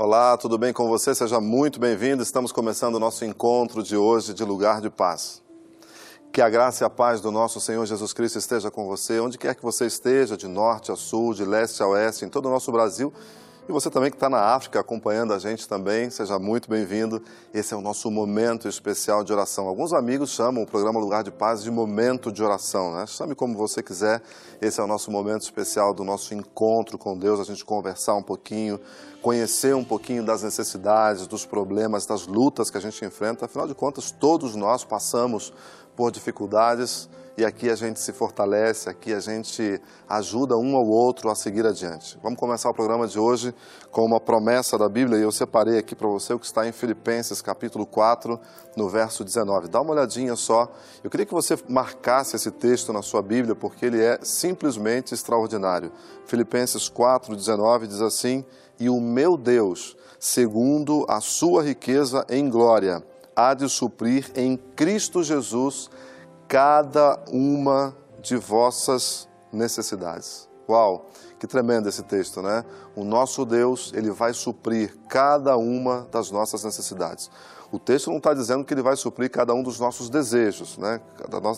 Olá, tudo bem com você? Seja muito bem-vindo. Estamos começando o nosso encontro de hoje de lugar de paz. Que a graça e a paz do nosso Senhor Jesus Cristo esteja com você, onde quer que você esteja, de norte a sul, de leste a oeste, em todo o nosso Brasil e você também que está na África acompanhando a gente também, seja muito bem-vindo. Esse é o nosso momento especial de oração. Alguns amigos chamam o programa Lugar de Paz de momento de oração, né? Chame como você quiser. Esse é o nosso momento especial do nosso encontro com Deus, a gente conversar um pouquinho, conhecer um pouquinho das necessidades, dos problemas, das lutas que a gente enfrenta. Afinal de contas, todos nós passamos por dificuldades e aqui a gente se fortalece, aqui a gente ajuda um ao outro a seguir adiante. Vamos começar o programa de hoje com uma promessa da Bíblia e eu separei aqui para você o que está em Filipenses capítulo 4, no verso 19. Dá uma olhadinha só. Eu queria que você marcasse esse texto na sua Bíblia porque ele é simplesmente extraordinário. Filipenses 4, 19 diz assim: E o meu Deus, segundo a sua riqueza em glória, há de suprir em Cristo Jesus cada uma de vossas necessidades. Uau, que tremendo esse texto, né? O nosso Deus, ele vai suprir cada uma das nossas necessidades. O texto não está dizendo que ele vai suprir cada um dos nossos desejos, né?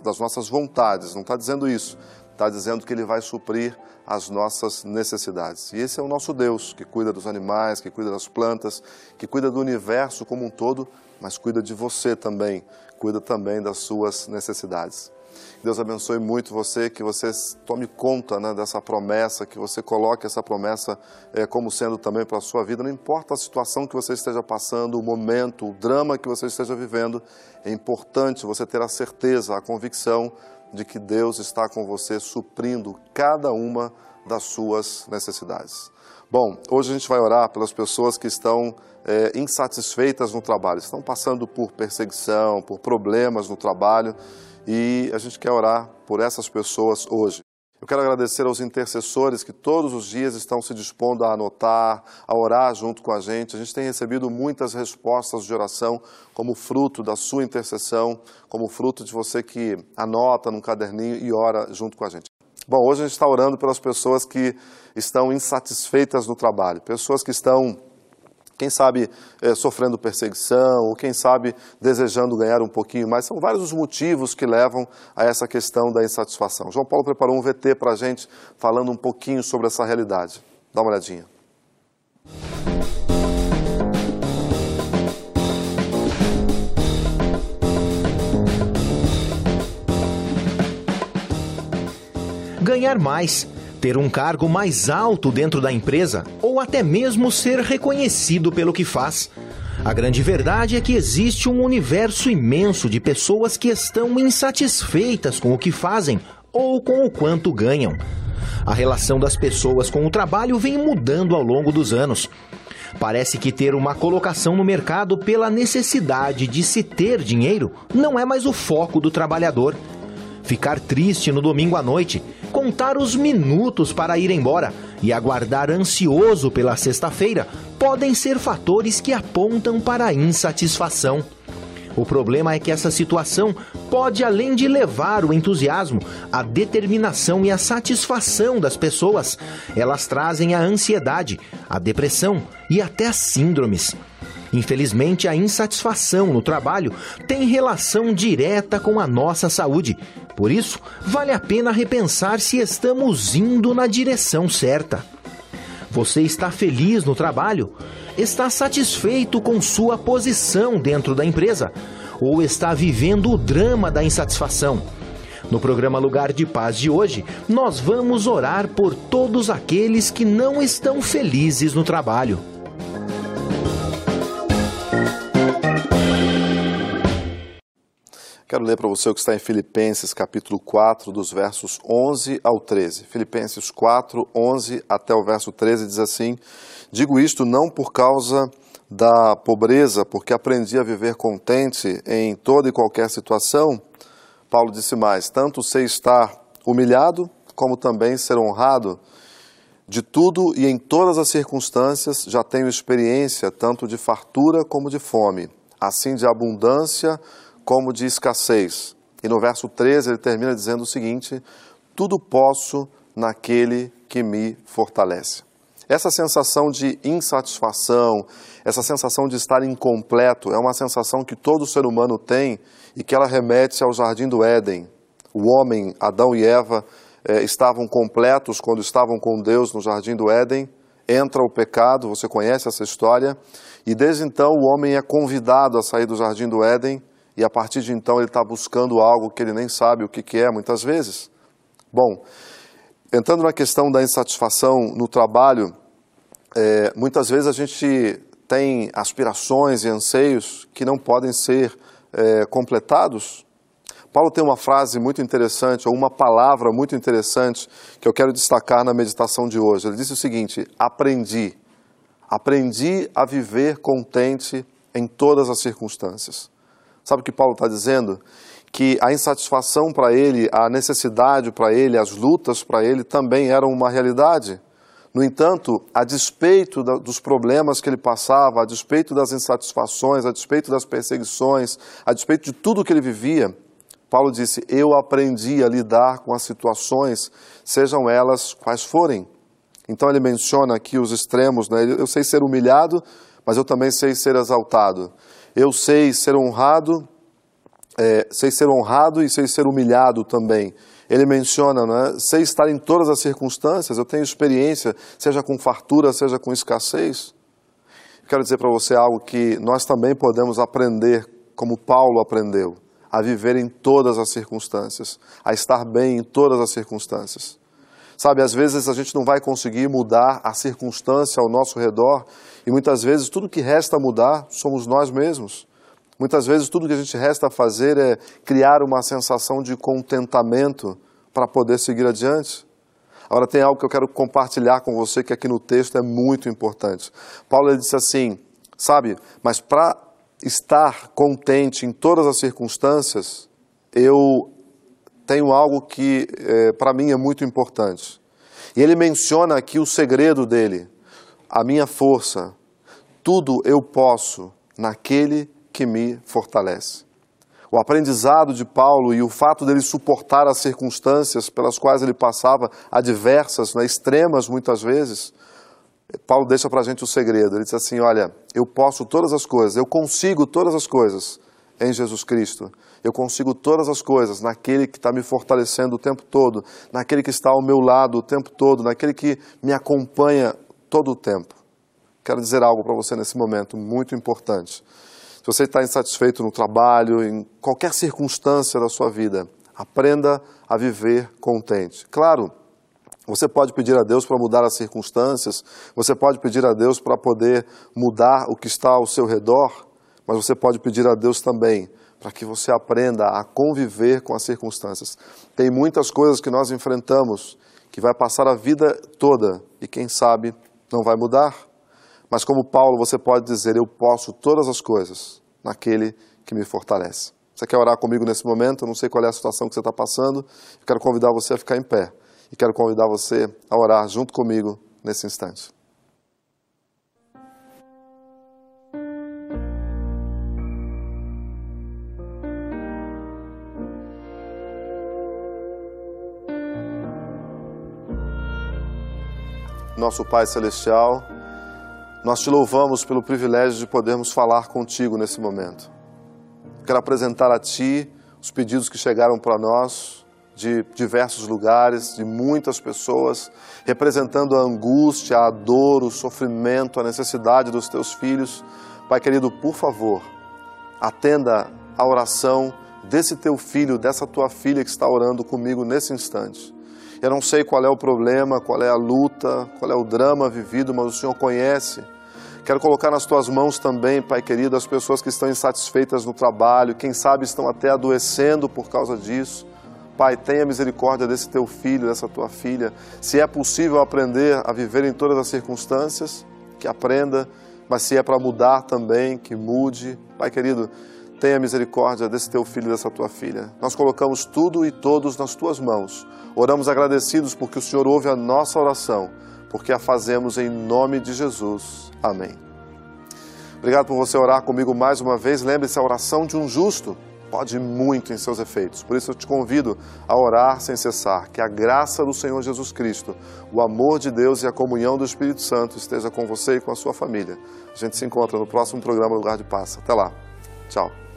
das nossas vontades, não está dizendo isso. Está dizendo que ele vai suprir as nossas necessidades. E esse é o nosso Deus, que cuida dos animais, que cuida das plantas, que cuida do universo como um todo, mas cuida de você também, cuida também das suas necessidades. Deus abençoe muito você, que você tome conta né, dessa promessa, que você coloque essa promessa é, como sendo também para a sua vida. Não importa a situação que você esteja passando, o momento, o drama que você esteja vivendo, é importante você ter a certeza, a convicção de que Deus está com você suprindo cada uma das suas necessidades. Bom, hoje a gente vai orar pelas pessoas que estão é, insatisfeitas no trabalho, estão passando por perseguição, por problemas no trabalho e a gente quer orar por essas pessoas hoje. Eu quero agradecer aos intercessores que todos os dias estão se dispondo a anotar, a orar junto com a gente. A gente tem recebido muitas respostas de oração como fruto da sua intercessão, como fruto de você que anota num caderninho e ora junto com a gente. Bom, hoje a gente está orando pelas pessoas que estão insatisfeitas no trabalho, pessoas que estão, quem sabe, é, sofrendo perseguição, ou quem sabe desejando ganhar um pouquinho mais. São vários os motivos que levam a essa questão da insatisfação. João Paulo preparou um VT para a gente falando um pouquinho sobre essa realidade. Dá uma olhadinha. Ganhar mais, ter um cargo mais alto dentro da empresa ou até mesmo ser reconhecido pelo que faz. A grande verdade é que existe um universo imenso de pessoas que estão insatisfeitas com o que fazem ou com o quanto ganham. A relação das pessoas com o trabalho vem mudando ao longo dos anos. Parece que ter uma colocação no mercado pela necessidade de se ter dinheiro não é mais o foco do trabalhador ficar triste no domingo à noite, contar os minutos para ir embora e aguardar ansioso pela sexta-feira podem ser fatores que apontam para a insatisfação. O problema é que essa situação pode, além de levar o entusiasmo, a determinação e a satisfação das pessoas, elas trazem a ansiedade, a depressão e até as síndromes. Infelizmente, a insatisfação no trabalho tem relação direta com a nossa saúde. Por isso, vale a pena repensar se estamos indo na direção certa. Você está feliz no trabalho? Está satisfeito com sua posição dentro da empresa? Ou está vivendo o drama da insatisfação? No programa Lugar de Paz de hoje, nós vamos orar por todos aqueles que não estão felizes no trabalho. Quero ler para você o que está em Filipenses, capítulo 4, dos versos 11 ao 13. Filipenses 4, 11 até o verso 13 diz assim: Digo isto não por causa da pobreza, porque aprendi a viver contente em toda e qualquer situação. Paulo disse mais: Tanto sei estar humilhado, como também ser honrado. De tudo e em todas as circunstâncias já tenho experiência, tanto de fartura como de fome, assim de abundância como de escassez. E no verso 13 ele termina dizendo o seguinte: Tudo posso naquele que me fortalece. Essa sensação de insatisfação, essa sensação de estar incompleto, é uma sensação que todo ser humano tem e que ela remete ao jardim do Éden. O homem, Adão e Eva, eh, estavam completos quando estavam com Deus no jardim do Éden. Entra o pecado, você conhece essa história, e desde então o homem é convidado a sair do jardim do Éden e a partir de então ele está buscando algo que ele nem sabe o que, que é, muitas vezes. Bom, entrando na questão da insatisfação no trabalho, é, muitas vezes a gente tem aspirações e anseios que não podem ser é, completados. Paulo tem uma frase muito interessante, ou uma palavra muito interessante, que eu quero destacar na meditação de hoje. Ele disse o seguinte: aprendi, aprendi a viver contente em todas as circunstâncias. Sabe o que Paulo está dizendo? Que a insatisfação para ele, a necessidade para ele, as lutas para ele também eram uma realidade. No entanto, a despeito dos problemas que ele passava, a despeito das insatisfações, a despeito das perseguições, a despeito de tudo que ele vivia, Paulo disse: Eu aprendi a lidar com as situações, sejam elas quais forem. Então ele menciona aqui os extremos, né? Eu sei ser humilhado, mas eu também sei ser exaltado. Eu sei ser honrado, é, sei ser honrado e sei ser humilhado também. Ele menciona, né, sei estar em todas as circunstâncias, eu tenho experiência, seja com fartura, seja com escassez. Quero dizer para você algo que nós também podemos aprender, como Paulo aprendeu, a viver em todas as circunstâncias, a estar bem em todas as circunstâncias. Sabe, às vezes a gente não vai conseguir mudar a circunstância ao nosso redor e muitas vezes tudo que resta mudar somos nós mesmos. Muitas vezes tudo que a gente resta fazer é criar uma sensação de contentamento para poder seguir adiante. Agora tem algo que eu quero compartilhar com você que aqui no texto é muito importante. Paulo disse assim, sabe, mas para estar contente em todas as circunstâncias, eu tenho algo que é, para mim é muito importante. E ele menciona aqui o segredo dele, a minha força. Tudo eu posso naquele que me fortalece. O aprendizado de Paulo e o fato dele suportar as circunstâncias pelas quais ele passava, adversas, né, extremas muitas vezes, Paulo deixa para a gente o segredo. Ele diz assim: Olha, eu posso todas as coisas, eu consigo todas as coisas em Jesus Cristo. Eu consigo todas as coisas naquele que está me fortalecendo o tempo todo, naquele que está ao meu lado o tempo todo, naquele que me acompanha todo o tempo. Quero dizer algo para você nesse momento muito importante. Se você está insatisfeito no trabalho, em qualquer circunstância da sua vida, aprenda a viver contente. Claro, você pode pedir a Deus para mudar as circunstâncias, você pode pedir a Deus para poder mudar o que está ao seu redor, mas você pode pedir a Deus também para que você aprenda a conviver com as circunstâncias. Tem muitas coisas que nós enfrentamos que vai passar a vida toda e quem sabe não vai mudar. Mas como Paulo, você pode dizer: Eu posso todas as coisas naquele que me fortalece. Você quer orar comigo nesse momento? Eu não sei qual é a situação que você está passando. Eu quero convidar você a ficar em pé e quero convidar você a orar junto comigo nesse instante. Nosso Pai Celestial, nós te louvamos pelo privilégio de podermos falar contigo nesse momento. Quero apresentar a Ti os pedidos que chegaram para nós, de diversos lugares, de muitas pessoas, representando a angústia, a dor, o sofrimento, a necessidade dos teus filhos. Pai querido, por favor, atenda a oração desse teu filho, dessa tua filha que está orando comigo nesse instante. Eu não sei qual é o problema, qual é a luta, qual é o drama vivido, mas o Senhor conhece. Quero colocar nas tuas mãos também, Pai querido, as pessoas que estão insatisfeitas no trabalho, quem sabe estão até adoecendo por causa disso. Pai, tenha misericórdia desse teu filho, dessa tua filha. Se é possível aprender a viver em todas as circunstâncias, que aprenda, mas se é para mudar também, que mude. Pai querido, tenha misericórdia desse teu filho e dessa tua filha. Nós colocamos tudo e todos nas tuas mãos. Oramos agradecidos porque o Senhor ouve a nossa oração, porque a fazemos em nome de Jesus. Amém. Obrigado por você orar comigo mais uma vez. Lembre-se, a oração de um justo pode muito em seus efeitos. Por isso eu te convido a orar sem cessar, que a graça do Senhor Jesus Cristo, o amor de Deus e a comunhão do Espírito Santo esteja com você e com a sua família. A gente se encontra no próximo programa Lugar de Paz. Até lá. Tchau.